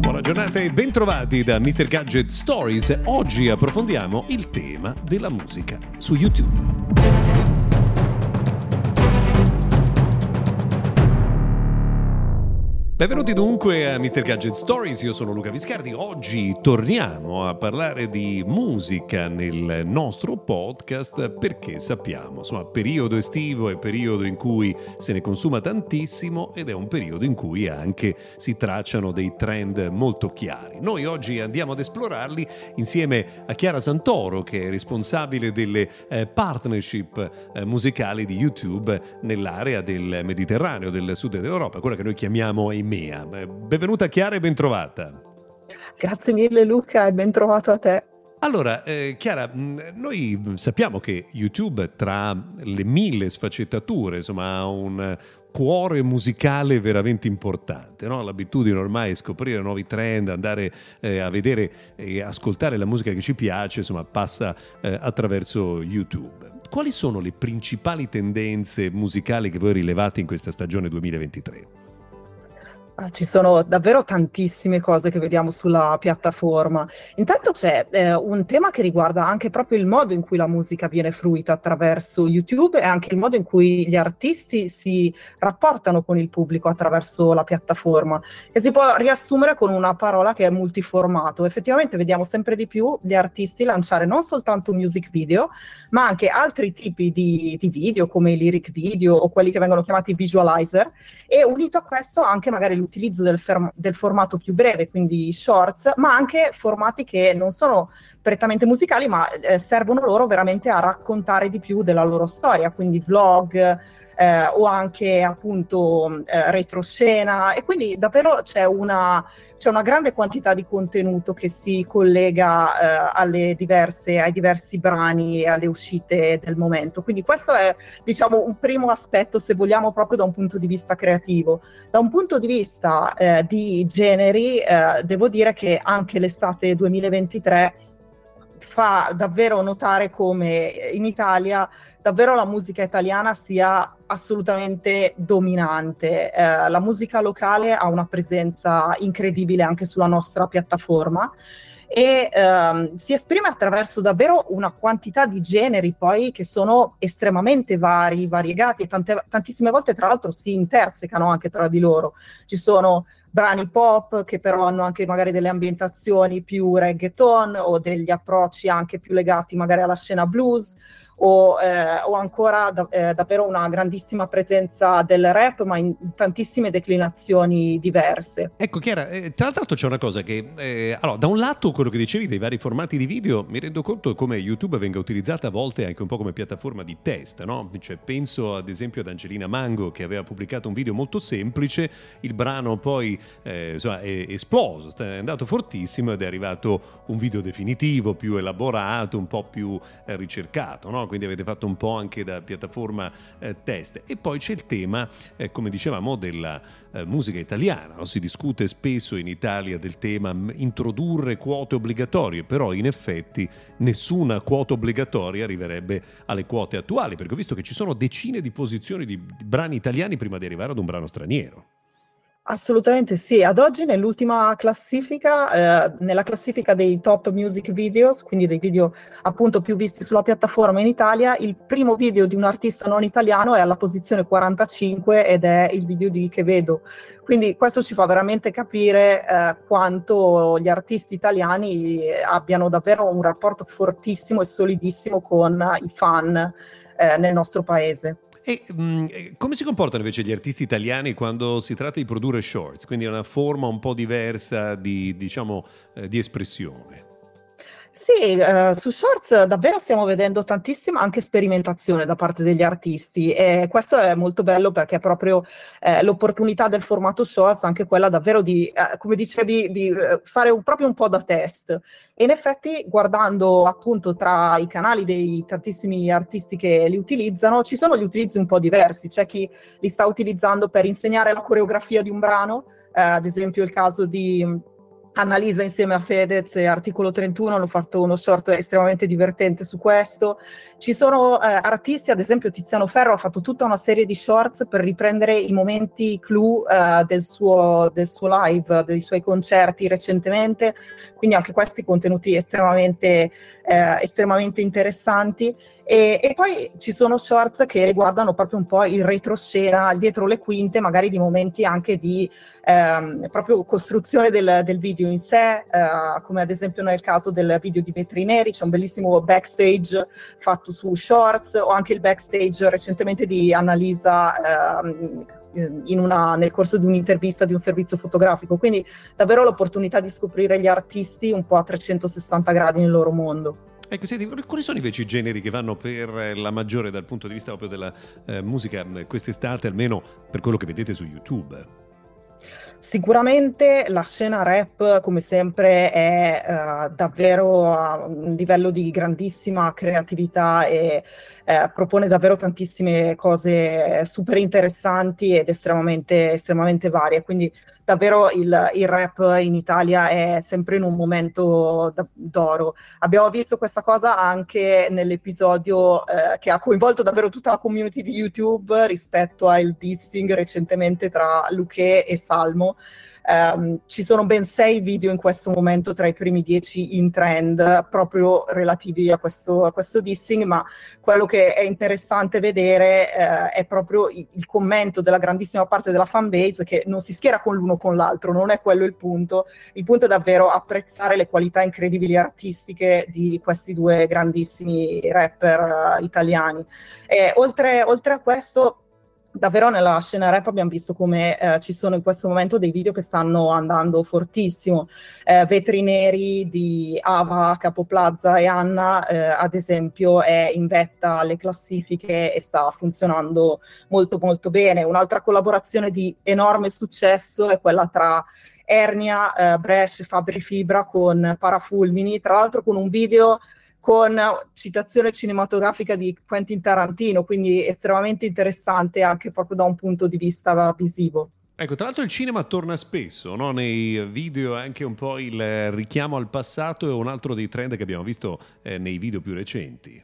Buona giornata e bentrovati da Mr. Gadget Stories. Oggi approfondiamo il tema della musica su YouTube. Benvenuti dunque a Mr. Gadget Stories, io sono Luca Viscardi. Oggi torniamo a parlare di musica nel nostro podcast perché sappiamo, insomma, periodo estivo è periodo in cui se ne consuma tantissimo ed è un periodo in cui anche si tracciano dei trend molto chiari. Noi oggi andiamo ad esplorarli insieme a Chiara Santoro che è responsabile delle eh, partnership eh, musicali di YouTube nell'area del Mediterraneo, del sud d'Europa, quella che noi chiamiamo EMEA. Benvenuta Chiara e bentrovata. Grazie mille Luca e ben trovato a te. Allora, eh, Chiara, noi sappiamo che YouTube tra le mille sfaccettature, insomma, ha un cuore musicale veramente importante, no? l'abitudine ormai è scoprire nuovi trend, andare eh, a vedere e ascoltare la musica che ci piace, insomma, passa eh, attraverso YouTube. Quali sono le principali tendenze musicali che voi rilevate in questa stagione 2023? Ah, ci sono davvero tantissime cose che vediamo sulla piattaforma. Intanto c'è eh, un tema che riguarda anche proprio il modo in cui la musica viene fruita attraverso YouTube e anche il modo in cui gli artisti si rapportano con il pubblico attraverso la piattaforma, che si può riassumere con una parola che è multiformato. Effettivamente vediamo sempre di più gli artisti lanciare non soltanto music video, ma anche altri tipi di, di video come i lyric video o quelli che vengono chiamati visualizer e unito a questo anche magari l'utilizzo del, ferm- del, formato più breve, quindi shorts, ma anche formati che non sono prettamente musicali, ma eh, servono loro veramente a raccontare di più della loro storia, quindi vlog, eh, o anche appunto eh, retroscena e quindi davvero c'è una, c'è una, grande quantità di contenuto che si collega eh, diverse, ai diversi brani e alle uscite del momento. Quindi questo è diciamo un primo aspetto se vogliamo proprio da un punto di vista creativo. Da un punto di vista eh, di generi eh, devo dire che anche l'estate 2023 fa davvero notare come in Italia davvero la musica italiana sia assolutamente dominante. Eh, la musica locale ha una presenza incredibile anche sulla nostra piattaforma e ehm, si esprime attraverso davvero una quantità di generi poi che sono estremamente vari, variegati e tante, tantissime volte tra l'altro si intersecano anche tra di loro. Ci sono brani pop che però hanno anche magari delle ambientazioni più reggaeton o degli approcci anche più legati magari alla scena blues o, eh, o ancora da, eh, davvero una grandissima presenza del rap, ma in tantissime declinazioni diverse. Ecco Chiara, eh, tra l'altro c'è una cosa che, eh, allora, da un lato quello che dicevi dei vari formati di video, mi rendo conto come YouTube venga utilizzata a volte anche un po' come piattaforma di test, no? Cioè, penso ad esempio ad Angelina Mango che aveva pubblicato un video molto semplice, il brano poi eh, insomma, è esploso, è andato fortissimo ed è arrivato un video definitivo, più elaborato, un po' più eh, ricercato, no? Quindi avete fatto un po' anche da piattaforma eh, test. E poi c'è il tema, eh, come dicevamo, della eh, musica italiana. No? Si discute spesso in Italia del tema introdurre quote obbligatorie, però in effetti nessuna quota obbligatoria arriverebbe alle quote attuali, perché ho visto che ci sono decine di posizioni di brani italiani prima di arrivare ad un brano straniero. Assolutamente sì, ad oggi nell'ultima classifica, eh, nella classifica dei top music videos, quindi dei video appunto più visti sulla piattaforma in Italia, il primo video di un artista non italiano è alla posizione 45 ed è il video di Che Vedo. Quindi questo ci fa veramente capire eh, quanto gli artisti italiani abbiano davvero un rapporto fortissimo e solidissimo con i fan eh, nel nostro paese. E mh, mm, come si comportano invece gli artisti italiani quando si tratta di produrre shorts? Quindi è una forma un po' diversa di, diciamo, eh, di espressione. Sì, eh, su Shorts davvero stiamo vedendo tantissima anche sperimentazione da parte degli artisti e questo è molto bello perché è proprio eh, l'opportunità del formato Shorts, anche quella davvero di, eh, come dicevi, di eh, fare un, proprio un po' da test. E in effetti guardando appunto tra i canali dei tantissimi artisti che li utilizzano, ci sono gli utilizzi un po' diversi, c'è chi li sta utilizzando per insegnare la coreografia di un brano, eh, ad esempio il caso di Annalisa insieme a Fedez e Articolo 31 hanno fatto uno short estremamente divertente su questo. Ci sono eh, artisti, ad esempio Tiziano Ferro ha fatto tutta una serie di shorts per riprendere i momenti clou eh, del, suo, del, suo, live, dei suoi concerti recentemente, quindi anche questi contenuti estremamente, eh, estremamente interessanti. E, e, poi ci sono shorts che riguardano proprio un po' il retroscena, dietro le quinte, magari di momenti anche di ehm, proprio costruzione del, del, video in sé, eh, come ad esempio nel caso del video di Vetri Neri, c'è un bellissimo backstage fatto su shorts, o anche il backstage recentemente di Annalisa ehm, una, nel corso di un'intervista di un servizio fotografico. Quindi davvero l'opportunità di scoprire gli artisti un po' a 360 gradi nel loro mondo. Ecco, senti, quali sono invece i generi che vanno per la maggiore dal punto di vista proprio della eh, musica quest'estate, almeno per quello che vedete su YouTube? Sicuramente la scena rap, come sempre, è uh, davvero a un livello di grandissima creatività e uh, propone davvero tantissime cose super interessanti ed estremamente, estremamente varie. Quindi davvero il, il, rap in Italia è sempre in un momento da, d'oro. Abbiamo visto questa cosa anche nell'episodio eh, che ha coinvolto davvero tutta la community di YouTube rispetto al dissing recentemente tra Luque e Salmo. Um, ci sono ben sei video in questo momento tra i primi dieci in trend proprio relativi a questo, a questo dissing, ma quello che è interessante vedere uh, è proprio il, il, commento della grandissima parte della fanbase che non si schiera con l'uno o con l'altro, non è quello il punto. Il punto è davvero apprezzare le qualità incredibili artistiche di questi due grandissimi rapper uh, italiani. E oltre, oltre a questo davvero nella scena rap abbiamo visto come eh, ci sono in questo momento dei video che stanno andando fortissimo. Eh, Vetri Neri di Ava, Capoplaza e Anna, eh, ad esempio, è in vetta alle classifiche e sta funzionando molto molto bene. Un'altra collaborazione di enorme successo è quella tra Ernia, eh, Brescia, Fabri Fibra con Parafulmini, tra l'altro con un video con citazione cinematografica di Quentin Tarantino, quindi estremamente interessante anche proprio da un punto di vista visivo. Ecco, tra l'altro il cinema torna spesso, no? nei video anche un po' il richiamo al passato è un altro dei trend che abbiamo visto eh, nei video più recenti.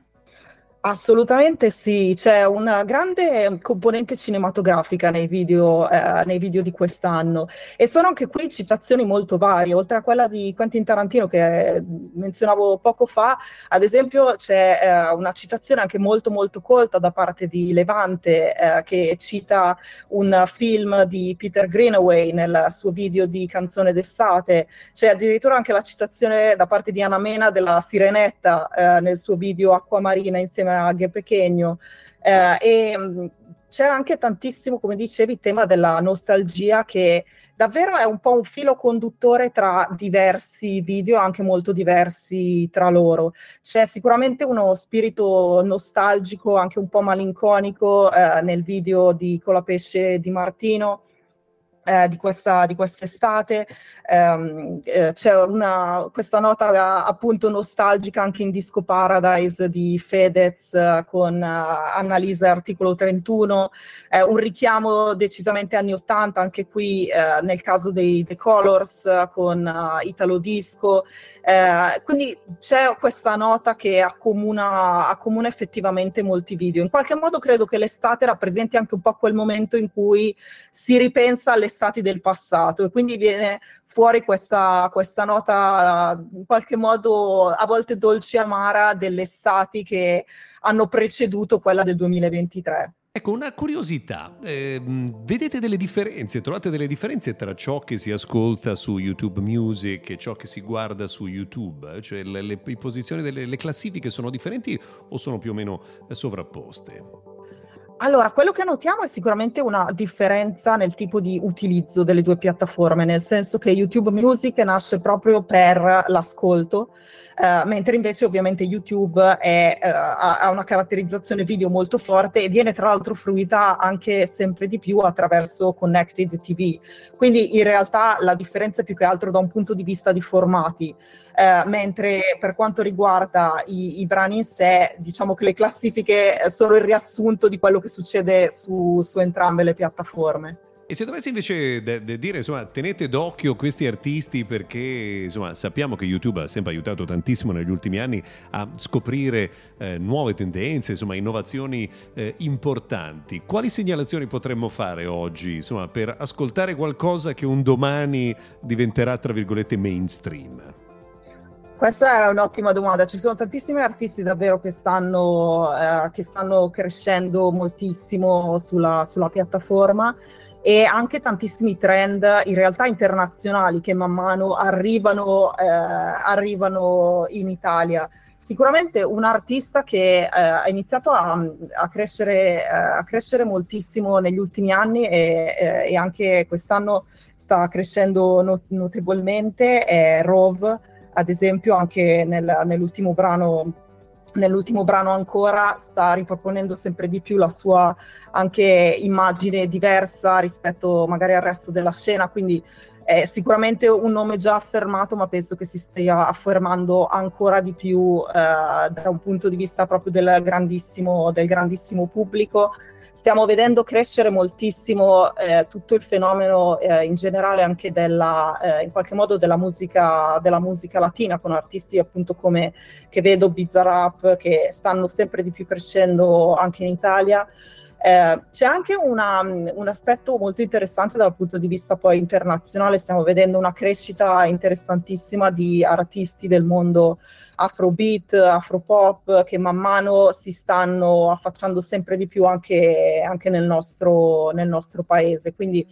Assolutamente sì, c'è una grande componente cinematografica nei video, eh, nei video, di quest'anno. E sono anche qui citazioni molto varie, oltre a quella di Quentin Tarantino che menzionavo poco fa, ad esempio c'è eh, una citazione anche molto molto colta da parte di Levante eh, che cita un film di Peter Greenaway nel suo video di Canzone d'estate, c'è addirittura anche la citazione da parte di Anna Mena della Sirenetta eh, nel suo video Acquamarina insieme insieme a Ghe Pechegno. Eh, e mm, c'è anche tantissimo, come dicevi, il tema della nostalgia che davvero è un po' un filo conduttore tra diversi video, anche molto diversi tra loro. C'è sicuramente uno spirito nostalgico, anche un po' malinconico eh, nel video di Colapesce di Martino eh, di, questa, di quest'estate. Um, eh, c'è una, questa nota appunto nostalgica anche in Disco Paradise di Fedez uh, con uh, Annalisa Articolo 31, eh, un richiamo decisamente anni 80 anche qui eh, nel caso dei The Colors uh, con Italo Disco. quindi c'è questa nota che accomuna, accomuna effettivamente molti video. In qualche modo credo che l'estate rappresenti anche un po' quel momento in cui si ripensa alle stati del passato e quindi viene fuori questa, questa nota in qualche modo a volte dolce e amara delle estati che hanno preceduto quella del 2023. Ecco, una curiosità, eh, vedete delle differenze, trovate delle differenze tra ciò che si ascolta su YouTube Music e ciò che si guarda su YouTube? Cioè le, le, le posizioni delle classifiche sono differenti o sono più o meno sovrapposte? Allora, quello che notiamo è sicuramente una differenza nel tipo di utilizzo delle due piattaforme, nel senso che YouTube Music nasce proprio per l'ascolto, Uh, mentre invece ovviamente YouTube è, uh, ha, una caratterizzazione video molto forte e viene tra l'altro fruita anche sempre di più attraverso Connected TV. Quindi in realtà la differenza è più che altro da un punto di vista di formati, uh, mentre per quanto riguarda i, i, brani in sé, diciamo che le classifiche sono il riassunto di quello che succede su, su entrambe le piattaforme. E se dovessi invece de- de dire, insomma, tenete d'occhio questi artisti perché, insomma, sappiamo che YouTube ha sempre aiutato tantissimo negli ultimi anni a scoprire eh, nuove tendenze, insomma, innovazioni eh, importanti. Quali segnalazioni potremmo fare oggi, insomma, per ascoltare qualcosa che un domani diventerà, tra virgolette, mainstream? Questa è un'ottima domanda. Ci sono tantissimi artisti davvero che stanno, eh, che stanno crescendo moltissimo sulla, sulla piattaforma e anche tantissimi trend in realtà internazionali che man mano arrivano, eh, arrivano in Italia. Sicuramente un artista che eh, ha iniziato a, a, crescere, eh, a, crescere, moltissimo negli ultimi anni e, eh, e anche quest'anno sta crescendo not- notevolmente è Rove, ad esempio anche nel, nell'ultimo brano nell'ultimo brano ancora sta riproponendo sempre di più la sua anche immagine diversa rispetto magari al resto della scena, quindi è sicuramente un nome già affermato, ma penso che si stia affermando ancora di più eh, da un punto di vista proprio del grandissimo, del grandissimo pubblico stiamo vedendo crescere moltissimo eh, tutto il fenomeno eh, in generale anche della, eh, in qualche modo della musica, della musica latina con artisti appunto come che vedo Bizarrap che stanno sempre di più crescendo anche in Italia. Eh, c'è anche una, un aspetto molto interessante dal punto di vista poi internazionale, stiamo vedendo una crescita interessantissima di artisti del mondo afrobeat, afropop che man mano si stanno affacciando sempre di più anche, anche nel, nostro, nel nostro paese. Quindi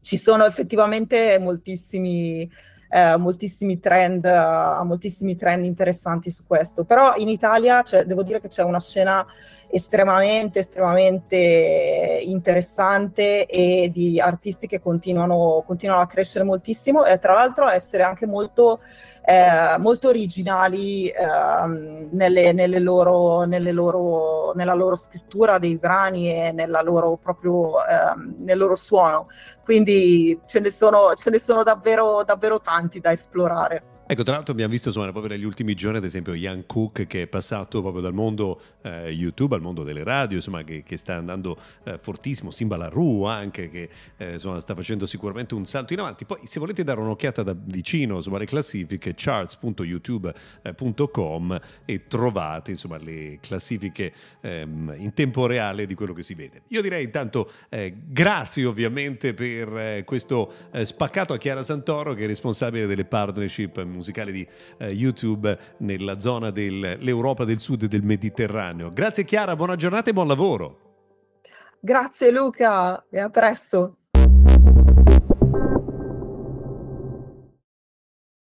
ci sono effettivamente moltissimi, eh, moltissimi, trend, uh, moltissimi trend interessanti su questo. Però in Italia cioè, devo dire che c'è una scena estremamente, estremamente interessante e di artisti che continuano, continuano a crescere moltissimo e tra l'altro a essere anche molto, eh, molto originali eh, nelle, nelle loro, nelle loro, nella loro scrittura dei brani e loro, proprio, eh, nel loro suono. Quindi ce ne sono, ce ne sono davvero, davvero tanti da esplorare. Ecco, tra l'altro abbiamo visto insomma, proprio negli ultimi giorni, ad esempio, Ian Cook che è passato proprio dal mondo eh, YouTube al mondo delle radio, insomma, che, che sta andando eh, fortissimo, Simba Larru anche, che eh, insomma, sta facendo sicuramente un salto in avanti. Poi, se volete dare un'occhiata da vicino insomma, alle classifiche, charts.youtube.com e trovate insomma, le classifiche ehm, in tempo reale di quello che si vede. Io direi intanto eh, grazie ovviamente per eh, questo eh, spaccato a Chiara Santoro, che è responsabile delle partnership musicale di eh, YouTube nella zona dell'Europa del Sud e del Mediterraneo. Grazie Chiara, buona giornata e buon lavoro. Grazie Luca e a presto.